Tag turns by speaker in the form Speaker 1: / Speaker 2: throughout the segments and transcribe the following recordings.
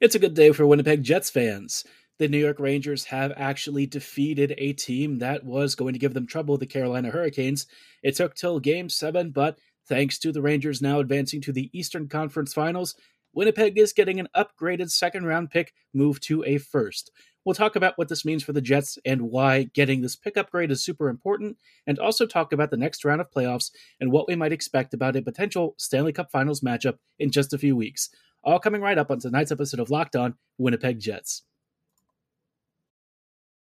Speaker 1: It's a good day for Winnipeg Jets fans. The New York Rangers have actually defeated a team that was going to give them trouble, the Carolina Hurricanes. It took till game seven, but thanks to the Rangers now advancing to the Eastern Conference Finals, Winnipeg is getting an upgraded second round pick moved to a first. We'll talk about what this means for the Jets and why getting this pick upgrade is super important, and also talk about the next round of playoffs and what we might expect about a potential Stanley Cup Finals matchup in just a few weeks. All coming right up on tonight's episode of Locked On Winnipeg Jets.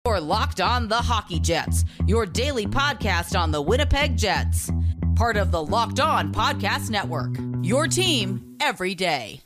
Speaker 2: Or Locked On the Hockey Jets, your daily podcast on the Winnipeg Jets. Part of the Locked On Podcast Network. Your team every day.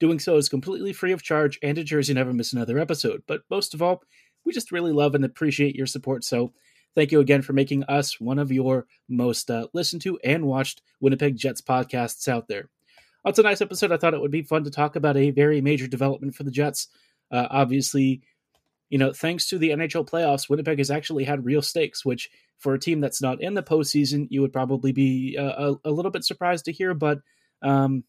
Speaker 1: Doing so is completely free of charge and ensures you never miss another episode. But most of all, we just really love and appreciate your support. So thank you again for making us one of your most uh, listened to and watched Winnipeg Jets podcasts out there. On tonight's episode, I thought it would be fun to talk about a very major development for the Jets. Uh, obviously, you know, thanks to the NHL playoffs, Winnipeg has actually had real stakes, which for a team that's not in the postseason, you would probably be uh, a, a, little bit surprised to hear. But um,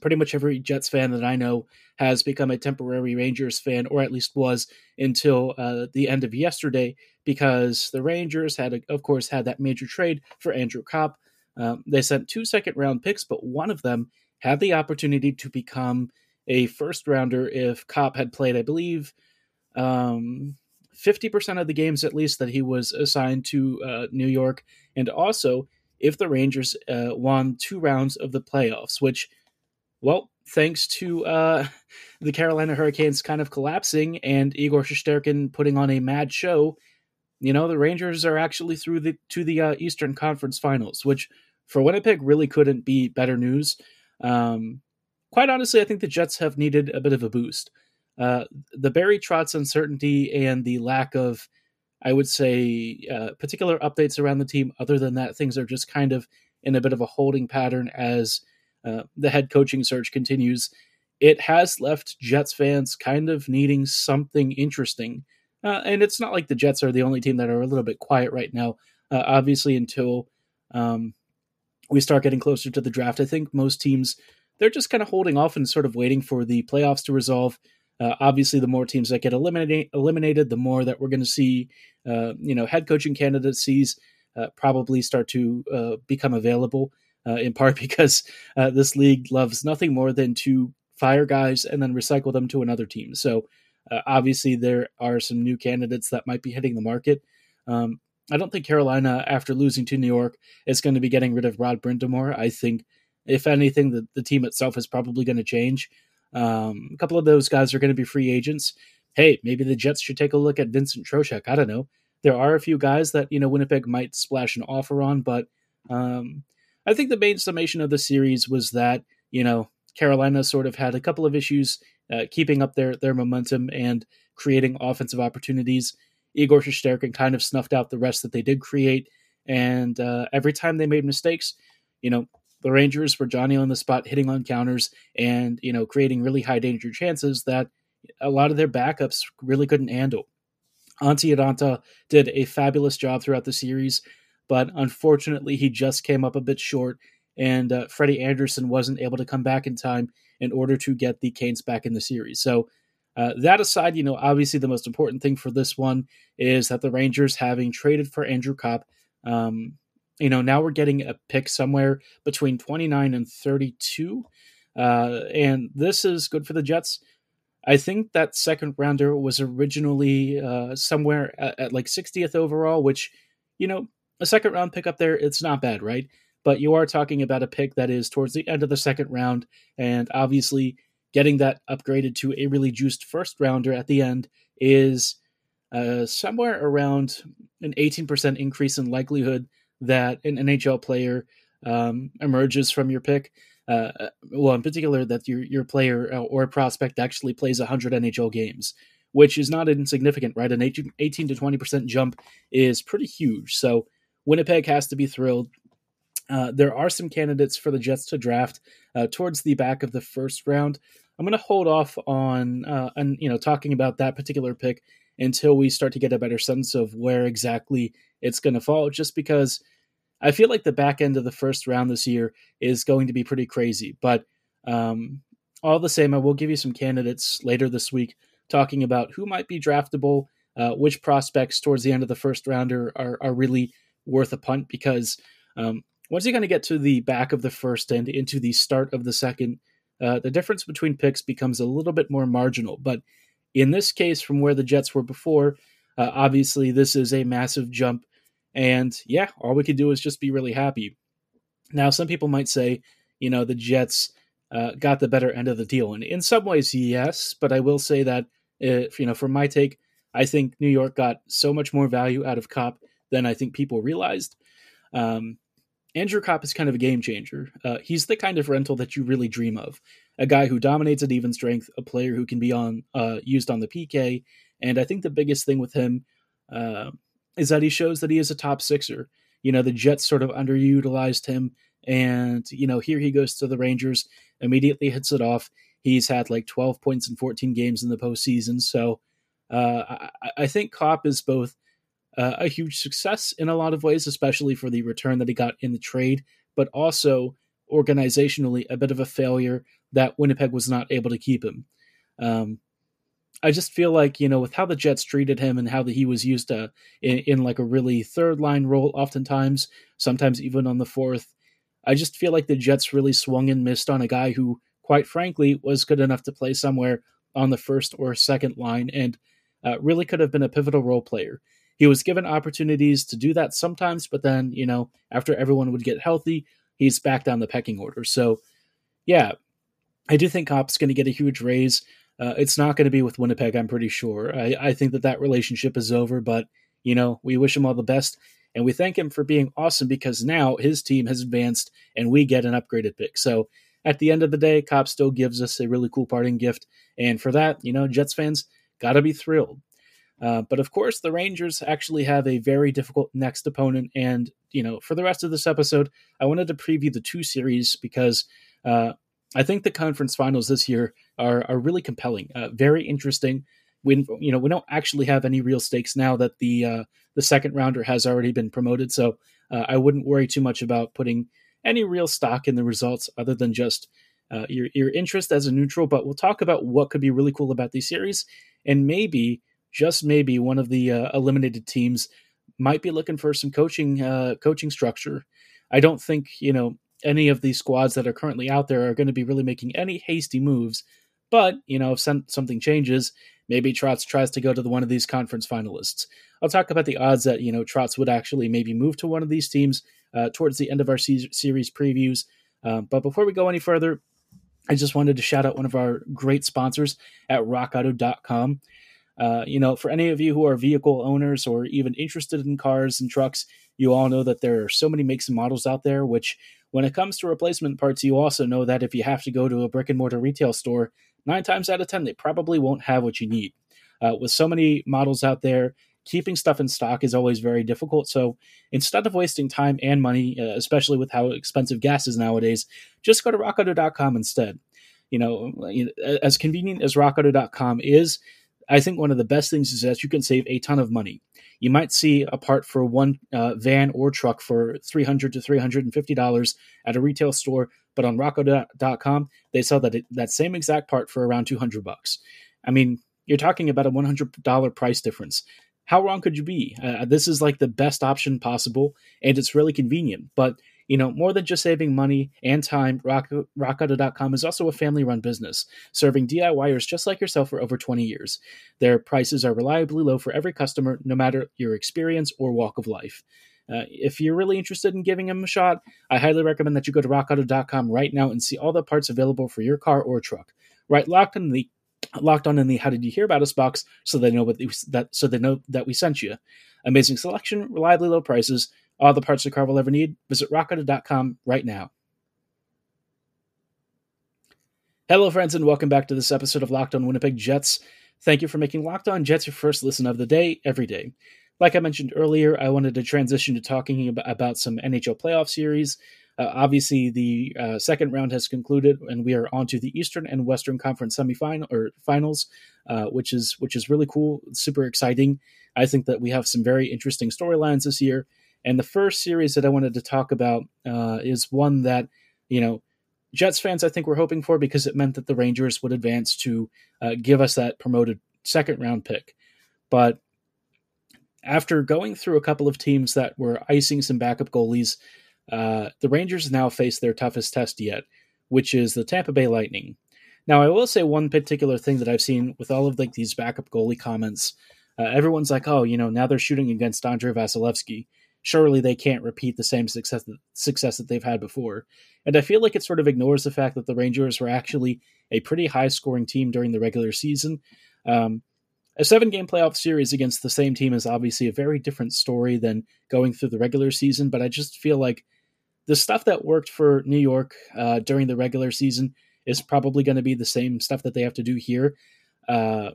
Speaker 1: pretty much every Jets fan that I know has become a temporary Rangers fan, or at least was until uh, the end of yesterday, because the Rangers had, of course, had that major trade for Andrew Copp. Um, they sent two second round picks, but one of them had the opportunity to become a first rounder if Copp had played, I believe, um, 50% of the games at least that he was assigned to uh, New York, and also if the Rangers uh, won two rounds of the playoffs, which well, thanks to uh, the Carolina Hurricanes kind of collapsing and Igor Shesterkin putting on a mad show, you know, the Rangers are actually through the to the uh, Eastern Conference Finals, which for Winnipeg really couldn't be better news. Um, quite honestly, I think the Jets have needed a bit of a boost. Uh, the Barry Trotz uncertainty and the lack of, I would say, uh, particular updates around the team. Other than that, things are just kind of in a bit of a holding pattern as uh, the head coaching search continues, it has left Jets fans kind of needing something interesting. Uh, and it's not like the Jets are the only team that are a little bit quiet right now. Uh, obviously, until um, we start getting closer to the draft, I think most teams they're just kind of holding off and sort of waiting for the playoffs to resolve. Uh, obviously, the more teams that get eliminated, the more that we're going to see, uh, you know, head coaching candidacies uh, probably start to become available uh, in part because uh, this league loves nothing more than to fire guys and then recycle them to another team. So uh, obviously there are some new candidates that might be hitting the market. Um, I don't think Carolina, after losing to New York, is going to be getting rid of Rod Brind'Amour. I think, if anything, the, the team itself is probably going to change. Um, a couple of those guys are going to be free agents. Hey, maybe the Jets should take a look at Vincent Trocheck. I don't know. There are a few guys that you know Winnipeg might splash an offer on, but um, I think the main summation of the series was that you know Carolina sort of had a couple of issues uh, keeping up their their momentum and creating offensive opportunities. Igor Shesterkin kind of snuffed out the rest that they did create, and uh, every time they made mistakes, you know the Rangers were Johnny on the spot, hitting on counters and you know creating really high danger chances that a lot of their backups really couldn't handle. Antti Raanta did a fabulous job throughout the series but unfortunately, he just came up a bit short, and uh, Freddie Andersen wasn't able to come back in time in order to get the Canes back in the series. So, uh, that aside, you know, obviously the most important thing for this one is that the Rangers, having traded for Andrew Copp, um, you know, now we're getting a pick somewhere between 29 and 32. Uh, and this is good for the Jets. I think that second rounder was originally uh, somewhere at, at, like 60th overall, which, you know, a second round pick up there, it's not bad, right? But you are talking about a pick that is towards the end of the second round, and obviously getting that upgraded to a really juiced first rounder at the end is uh, somewhere around an 18% increase in likelihood that an NHL player um, emerges from your pick. Uh, uh, well, in particular, that your your player uh, or prospect actually plays 100 NHL games, which is not insignificant, right? An 18, 18 to 20% jump is pretty huge. So Winnipeg has to be thrilled. Uh, there are some candidates for the Jets to draft uh, towards the back of the first round. I'm going to hold off on uh, and you know talking about that particular pick until we start to get a better sense of where exactly it's going to fall, just because I feel like the back end of the first round this year is going to be pretty crazy. But um, all the same, I will give you some candidates later this week talking about who might be draftable, uh, which prospects towards the end of the first rounder are, are really worth a punt because um, once you kind of get to the back of the first and into the start of the second, uh, the difference between picks becomes a little bit more marginal. But in this case, from where the Jets were before, uh, obviously this is a massive jump. And yeah, all we could do is just be really happy. Now, some people might say, you know, the Jets uh, got the better end of the deal. And in some ways, yes. But I will say that, if, you know, from my take, I think New York got so much more value out of Copp than I think people realized. Um, Andrew Copp is kind of a game changer. Uh, he's the kind of rental that you really dream of. A guy who dominates at even strength, a player who can be on uh, used on the PK, and I think the biggest thing with him uh, is that he shows that he is a top sixer. You know, the Jets sort of underutilized him, and you know here he goes to the Rangers, immediately hits it off. He's had like 12 points in 14 games in the postseason, so uh, I, I think Copp is both uh, a huge success in a lot of ways, especially for the return that he got in the trade, but also organizationally a bit of a failure that Winnipeg was not able to keep him. Um, I just feel like you know with how the Jets treated him and how he was used to, uh, in, in like a really third line role, oftentimes, sometimes even on the fourth. I just feel like the Jets really swung and missed on a guy who, quite frankly, was good enough to play somewhere on the first or second line and uh, really could have been a pivotal role player. He was given opportunities to do that sometimes, but then, you know, after everyone would get healthy, he's back down the pecking order. So, yeah, I do think Copp's going to get a huge raise. Uh, it's not going to be with Winnipeg, I'm pretty sure. I, I think that that relationship is over, but, you know, we wish him all the best. And we thank him for being awesome because now his team has advanced and we get an upgraded pick. So at the end of the day, Copp still gives us a really cool parting gift. And for that, you know, Jets fans got to be thrilled. Uh, but of course, the Rangers actually have a very difficult next opponent. And, you know, for the rest of this episode, I wanted to preview the two series because uh, I think the conference finals this year are, are really compelling, uh, very interesting. We, you know, we don't actually have any real stakes now that the uh, the second rounder has already been promoted. So uh, I wouldn't worry too much about putting any real stock in the results other than just your, your interest as a neutral. But we'll talk about what could be really cool about these series and maybe – just maybe one of the uh, eliminated teams might be looking for some coaching uh, coaching structure. I don't think you know any of these squads that are currently out there are going to be really making any hasty moves. But you know, if some, something changes, maybe Trotz tries to go to the, one of these conference finalists. I'll talk about the odds that you know Trotz would actually maybe move to one of these teams uh, towards the end of our se- series previews. Uh, but before we go any further, I just wanted to shout out one of our great sponsors at RockAuto.com. Uh, you know, for any of you who are vehicle owners or even interested in cars and trucks, you all know that there are so many makes and models out there, which when it comes to replacement parts, you also know that if you have to go to a brick and mortar retail store, nine times out of 10, they probably won't have what you need. Uh, with so many models out there, keeping stuff in stock is always very difficult. So instead of wasting time and money, uh, especially with how expensive gas is nowadays, just go to rockauto.com instead. You know, as convenient as rockauto.com is, I think one of the best things is that you can save a ton of money. You might see a part for one uh, van or truck for 300 to $350 at a retail store, but on rockauto.com, they sell that, that same exact part for around 200 bucks. I mean, you're talking about a $100 price difference. How wrong could you be? Uh, this is like the best option possible, and it's really convenient. But you know, more than just saving money and time, Rock, RockAuto.com is also a family run business, serving DIYers just like yourself for over 20 years. Their prices are reliably low for every customer, no matter your experience or walk of life. Uh, if you're really interested in giving them a shot, I highly recommend that you go to rockauto.com right now and see all the parts available for your car or truck. right locked on the locked on in the how did you hear about us box so they know what they, that so they know that we sent you. Amazing selection, reliably low prices, all the parts the car will ever need. Visit rockauto.com right now. Hello, friends, and welcome back to this episode of Locked On Winnipeg Jets. Thank you for making Locked On Jets your first listen of the day every day. Like I mentioned earlier, I wanted to transition to talking about some NHL playoff series. Uh, obviously, the uh, second round has concluded, and we are on to the Eastern and Western Conference semifinal or finals, uh, which is which is really cool, super exciting. I think that we have some very interesting storylines this year. And the first series that I wanted to talk about uh, is one that you know Jets fans I think were hoping for because it meant that the Rangers would advance to uh, give us that promoted second round pick. But after going through a couple of teams that were icing some backup goalies, uh, the Rangers now face their toughest test yet, which is the Tampa Bay Lightning. Now, I will say one particular thing that I've seen with all of like these backup goalie comments. Uh, everyone's like, "Oh, you know, now they're shooting against Andrei Vasilevskiy. Surely they can't repeat the same success that, success that they've had before." And I feel like it sort of ignores the fact that the Rangers were actually a pretty high scoring team during the regular season. Um, a seven game playoff series against the same team is obviously a very different story than going through the regular season, but I just feel like the stuff that worked for New York uh, during the regular season is probably going to be the same stuff that they have to do here. Uh,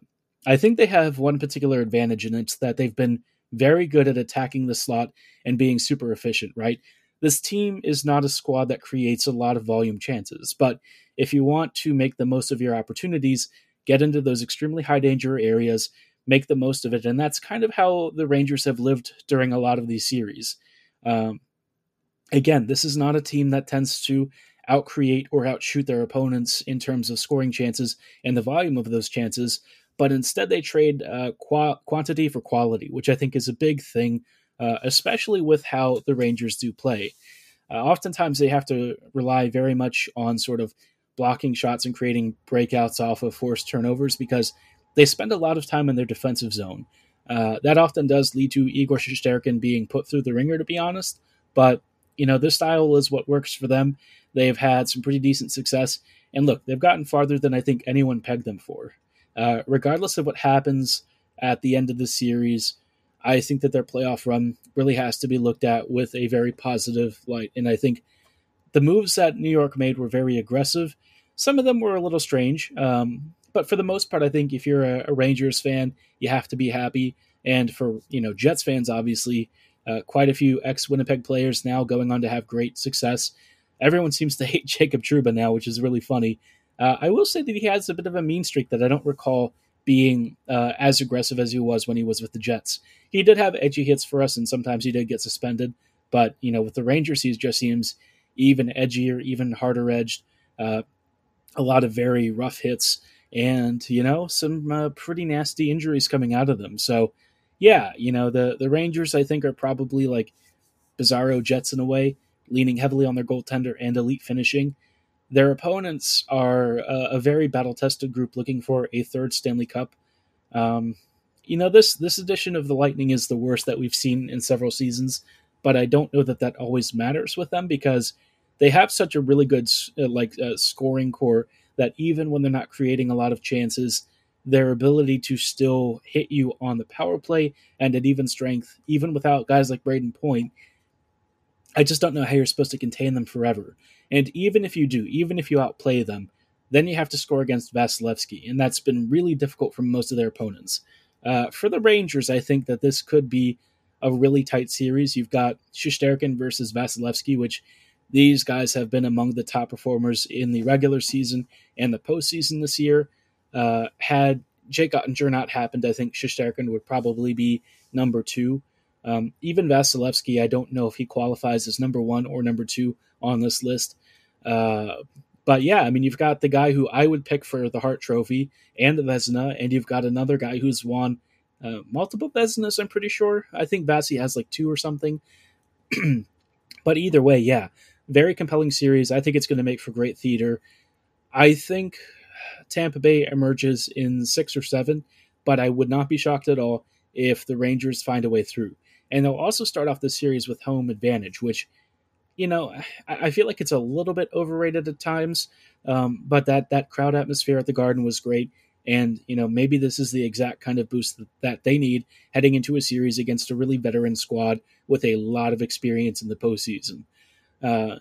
Speaker 1: I think they have one particular advantage, and it's that they've been very good at attacking the slot and being super efficient, right? This team is not a squad that creates a lot of volume chances, but if you want to make the most of your opportunities, get into those extremely high danger areas, make the most of it. And that's kind of how the Rangers have lived during a lot of these series. Um, again, this is not a team that tends to outcreate or outshoot their opponents in terms of scoring chances and the volume of those chances, but instead they trade uh, qu- quantity for quality, which I think is a big thing, uh, especially with how the Rangers do play. Uh, oftentimes they have to rely very much on sort of blocking shots and creating breakouts off of forced turnovers because they spend a lot of time in their defensive zone. Uh, that often does lead to Igor Shesterkin being put through the ringer, to be honest. But you know, this style is what works for them. They've had some pretty decent success. And look, they've gotten farther than I think anyone pegged them for. Uh, regardless of what happens at the end of the series, I think that their playoff run really has to be looked at with a very positive light. And I think the moves that New York made were very aggressive. Some of them were a little strange. Um, but for the most part, I think if you're a, a Rangers fan, you have to be happy. And for, you know, Jets fans, obviously, uh, quite a few ex Winnipeg players now going on to have great success. Everyone seems to hate Jacob Trouba now, which is really funny. Uh, I will say that he has a bit of a mean streak that I don't recall being uh, as aggressive as he was when he was with the Jets. He did have edgy hits for us, and sometimes he did get suspended. But you know, with the Rangers, he just seems even edgier, even harder edged. Uh, a lot of very rough hits, and you know, some uh, pretty nasty injuries coming out of them. So yeah, you know, the the Rangers I think are probably like bizarro Jets in a way, leaning heavily on their goaltender and elite finishing. Their opponents are a, very battle tested group looking for a third Stanley Cup. Um, you know, this this edition of the Lightning is the worst that we've seen in several seasons, but I don't know that that always matters with them because they have such a really good uh, like uh, scoring core that even when they're not creating a lot of chances, their ability to still hit you on the power play and at even strength, even without guys like Brayden Point, I just don't know how you're supposed to contain them forever. And even if you do, even if you outplay them, then you have to score against Vasilevskiy, and that's been really difficult for most of their opponents. Uh, for the Rangers, I think that this could be a really tight series. You've got Shesterkin versus Vasilevskiy, which these guys have been among the top performers in the regular season and the postseason this year. Uh, had Jake Oettinger not happened, I think Shesterkin would probably be number two. Um, even Vasilevskiy, I don't know if he qualifies as number one or number two on this list. Uh, but yeah, I mean, you've got the guy who I would pick for the Hart Trophy and the Vezina, and you've got another guy who's won uh, multiple Vezinas, I'm pretty sure. I think Vasi has like two or something. but either way, yeah, very compelling series. I think it's going to make for great theater. I think Tampa Bay emerges in six or seven, but I would not be shocked at all if the Rangers find a way through. And they'll also start off the series with home advantage, which, you know, I, I feel like it's a little bit overrated at times. Um, but that that crowd atmosphere at the Garden was great, and you know maybe this is the exact kind of boost that, that they need heading into a series against a really veteran squad with a lot of experience in the postseason. Uh,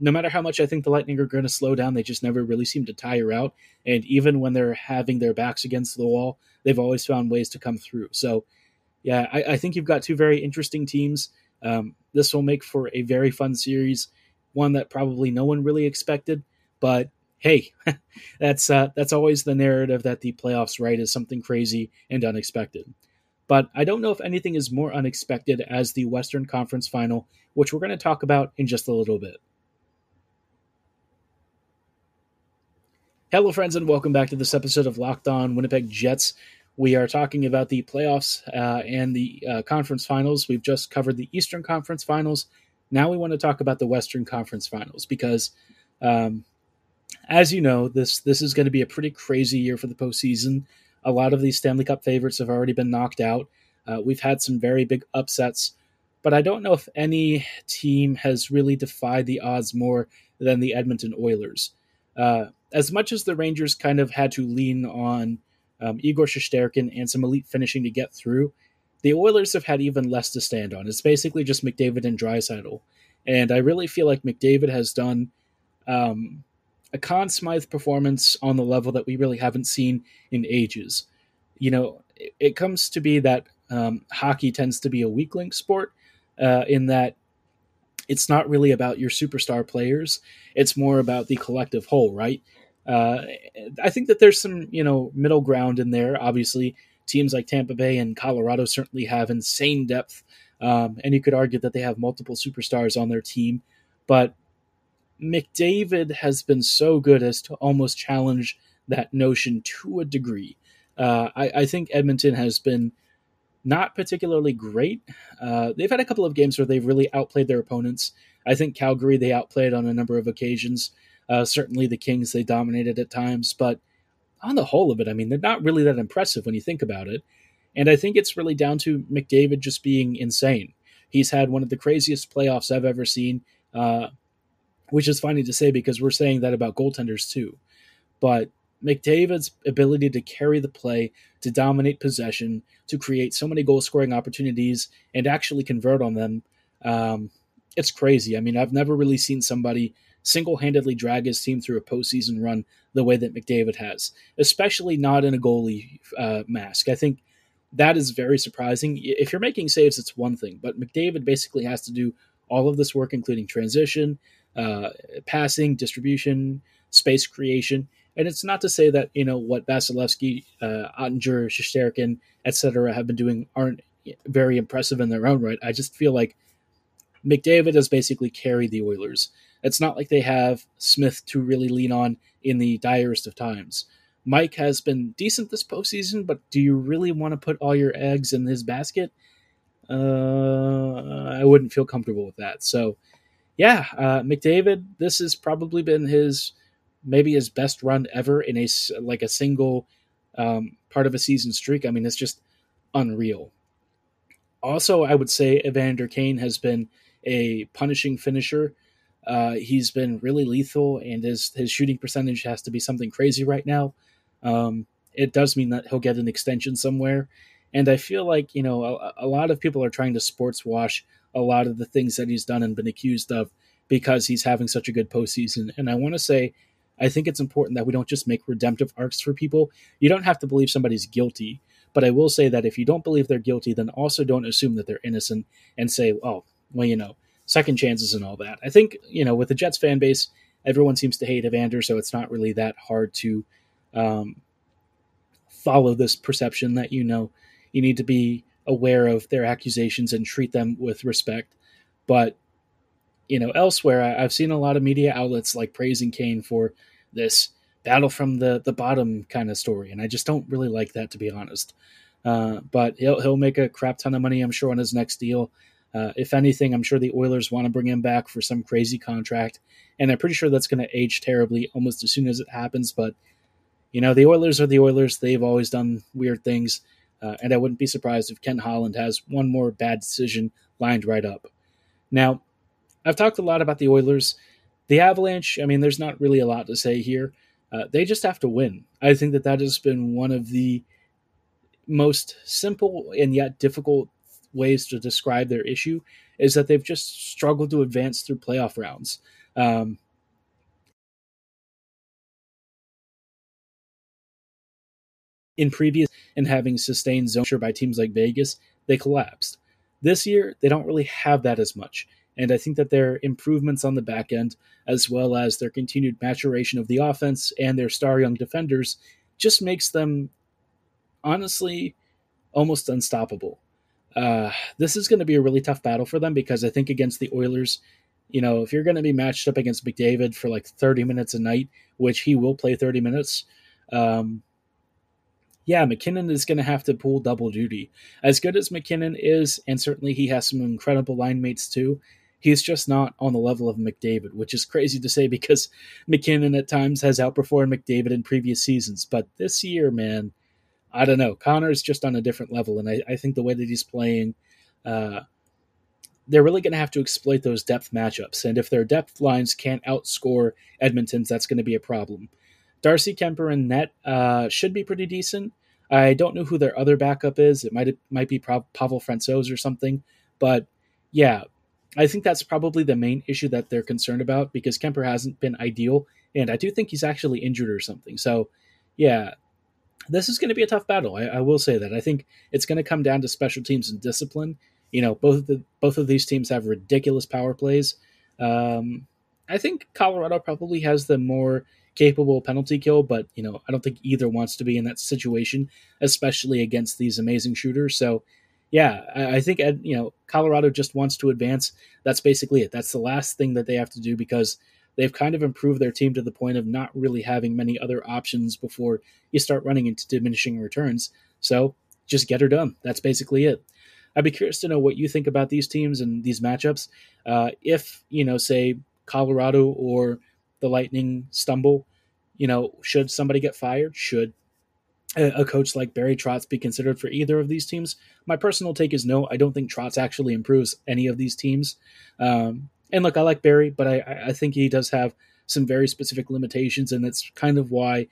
Speaker 1: no matter how much I think the Lightning are going to slow down, they just never really seem to tire out. And even when they're having their backs against the wall, they've always found ways to come through. So, yeah, I, I think you've got two very interesting teams. Um, this will make for a very fun series, one that probably no one really expected. But hey, that's uh, that's always the narrative that the playoffs write is something crazy and unexpected. But I don't know if anything is more unexpected as the Western Conference Final, which we're going to talk about in just a little bit. Hello, friends, and welcome back to this episode of Locked On Winnipeg Jets. We are talking about the playoffs uh, and the uh, conference finals. We've just covered the Eastern Conference finals. Now we want to talk about the Western Conference finals because, um, as you know, this this is going to be a pretty crazy year for the postseason. A lot of these Stanley Cup favorites have already been knocked out. Uh, we've had some very big upsets, but I don't know if any team has really defied the odds more than the Edmonton Oilers. Uh, as much as the Rangers kind of had to lean on um, Igor Shesterkin and some elite finishing to get through, the Oilers have had even less to stand on. It's basically just McDavid and Draisaitl, and I really feel like McDavid has done um, a Conn Smythe performance on the level that we really haven't seen in ages. You know, it, it comes to be that um, hockey tends to be a weak link sport uh, in that it's not really about your superstar players. It's more about the collective whole, right? Uh, I think that there's some, you know, middle ground in there. Obviously, teams like Tampa Bay and Colorado certainly have insane depth, um, and you could argue that they have multiple superstars on their team. But McDavid has been so good as to almost challenge that notion to a degree. Uh, I, I, think Edmonton has been not particularly great. Uh, they've had a couple of games where they've really outplayed their opponents. I think Calgary they outplayed on a number of occasions. Uh, certainly the Kings they dominated at times, but on the whole of it, I mean they're not really that impressive when you think about it. And I think it's really down to McDavid just being insane. He's had one of the craziest playoffs I've ever seen, uh, which is funny to say because we're saying that about goaltenders too. But McDavid's ability to carry the play, to dominate possession, to create so many goal scoring opportunities, and actually convert on them, um, it's crazy. I mean, I've never really seen somebody single handedly drag his team through a postseason run the way that McDavid has, especially not in a goalie uh, mask. I think that is very surprising. If you're making saves, it's one thing, but McDavid basically has to do all of this work, including transition, uh, passing, distribution, space creation. And it's not to say that you know what Vasilevskiy, uh, Oettinger, Shesterkin, etc. have been doing aren't very impressive in their own right. I just feel like McDavid has basically carried the Oilers. It's not like they have Smith to really lean on in the direst of times. Mike has been decent this postseason, but do you really want to put all your eggs in his basket? Uh, I wouldn't feel comfortable with that. So, yeah, uh, McDavid, this has probably been his maybe his best run ever in a like a single um, part of a season streak. I mean, it's just unreal. Also, I would say Evander Kane has been a punishing finisher uh, he's been really lethal, and his his shooting percentage has to be something crazy right now. Um, it does mean that he'll get an extension somewhere, and I feel like you know a, a lot of people are trying to sports wash a lot of the things that he's done and been accused of because he's having such a good postseason. And I want to say, I think it's important that we don't just make redemptive arcs for people. You don't have to believe somebody's guilty, but I will say that if you don't believe they're guilty, then also don't assume that they're innocent and say, oh, well, you know, second chances and all that. I think you know with the Jets fan base, everyone seems to hate Evander, so it's not really that hard to um, follow this perception that you know you need to be aware of their accusations and treat them with respect. But you know, elsewhere, I, have seen a lot of media outlets like praising Kane for this battle from the the bottom kind of story, and I just don't really like that to be honest. Uh, but he'll he'll make a crap ton of money, I'm sure, on his next deal. Uh, if anything, I'm sure the Oilers want to bring him back for some crazy contract, and I'm pretty sure that's going to age terribly almost as soon as it happens. But you know, the Oilers are the Oilers; they've always done weird things, uh, and I wouldn't be surprised if Ken Holland has one more bad decision lined right up. Now, I've talked a lot about the Oilers. The Avalanche, I mean, there's not really a lot to say here. Uh, they just have to win. I think that that has been one of the most simple and yet difficult ways to describe their issue is that they've just struggled to advance through playoff rounds. Um, in previous and having sustained zone by teams like Vegas, they collapsed. This year, they don't really have that as much. And I think that their improvements on the back end, as well as their continued maturation of the offense and their star young defenders, just makes them honestly almost unstoppable. Uh, this is going to be a really tough battle for them because I think against the Oilers, you know, if you're going to be matched up against McDavid for like 30 minutes a night, which he will play 30 minutes, um, yeah, MacKinnon is going to have to pull double duty. As good as MacKinnon is, and certainly he has some incredible line mates too, he's just not on the level of McDavid, which is crazy to say because MacKinnon at times has outperformed McDavid in previous seasons. But this year, man, I don't know. Connor's just on a different level, and I, I think the way that he's playing, uh, they're really going to have to exploit those depth matchups. And if their depth lines can't outscore Edmonton's, that's going to be a problem. Darcy Kuemper and net uh, should be pretty decent. I don't know who their other backup is. It might might be Pavel Francouz or something, but yeah, I think that's probably the main issue that they're concerned about because Kuemper hasn't been ideal, and I do think he's actually injured or something. So, yeah, this is going to be a tough battle. I, I will say that. I think it's going to come down to special teams and discipline. You know, both of the both of these teams have ridiculous power plays. Um, I think Colorado probably has the more capable penalty kill, but you know, I don't think either wants to be in that situation, especially against these amazing shooters. So, yeah, I, I think you know Colorado just wants to advance. That's basically it. That's the last thing that they have to do because they've kind of improved their team to the point of not really having many other options before you start running into diminishing returns. So just get her done. That's basically it. I'd be curious to know what you think about these teams and these matchups. Uh, if you know, say Colorado or the Lightning stumble, you know, should somebody get fired? Should a, coach like Barry Trotz be considered for either of these teams? My personal take is no. I don't think Trotz actually improves any of these teams. Um, and look, I like Barry, but I, I think he does have some very specific limitations, and that's kind of why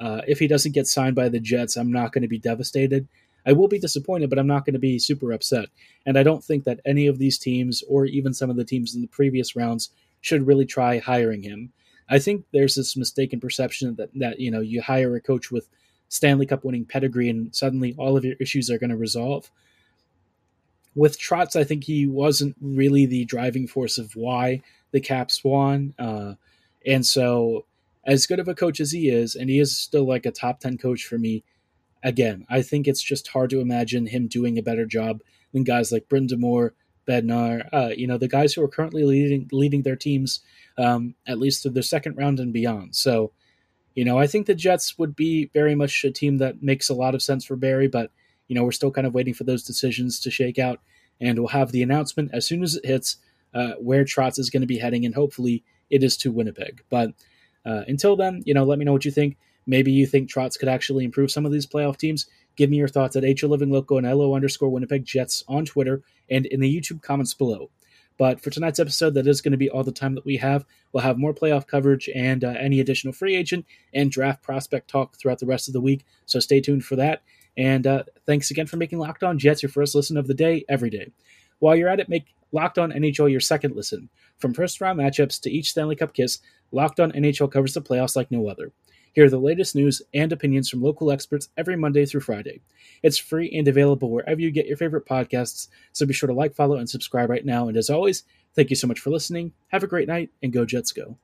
Speaker 1: uh, if he doesn't get signed by the Jets, I'm not going to be devastated. I will be disappointed, but I'm not going to be super upset. And I don't think that any of these teams, or even some of the teams in the previous rounds, should really try hiring him. I think there's this mistaken perception that that you know you hire a coach with Stanley Cup winning pedigree and suddenly all of your issues are going to resolve. With Trotz, I think he wasn't really the driving force of why the Caps won, uh, and so as good of a coach as he is, and he is still like a top ten coach for me. Again, I think it's just hard to imagine him doing a better job than guys like Brind'Amour, Bednar, uh, you know, the guys who are currently leading leading their teams um, at least to the second round and beyond. So, you know, I think the Jets would be very much a team that makes a lot of sense for Barry, but you know, we're still kind of waiting for those decisions to shake out, and we'll have the announcement as soon as it hits uh, where Trotz is going to be heading, and hopefully it is to Winnipeg. But uh, until then, you know, let me know what you think. Maybe you think Trotz could actually improve some of these playoff teams. Give me your thoughts at HO Living Loco and LO underscore Winnipeg Jets on Twitter and in the YouTube comments below. But for tonight's episode, that is going to be all the time that we have. We'll have more playoff coverage and uh, any additional free agent and draft prospect talk throughout the rest of the week. So stay tuned for that. And uh, thanks again for making Locked On Jets your first listen of the day every day. While you're at it, make Locked On NHL your second listen. From first round matchups to each Stanley Cup kiss, Locked On NHL covers the playoffs like no other. Hear the latest news and opinions from local experts every Monday through Friday. It's free and available wherever you get your favorite podcasts, so be sure to like, follow, and subscribe right now. And as always, thank you so much for listening. Have a great night, and go Jets go.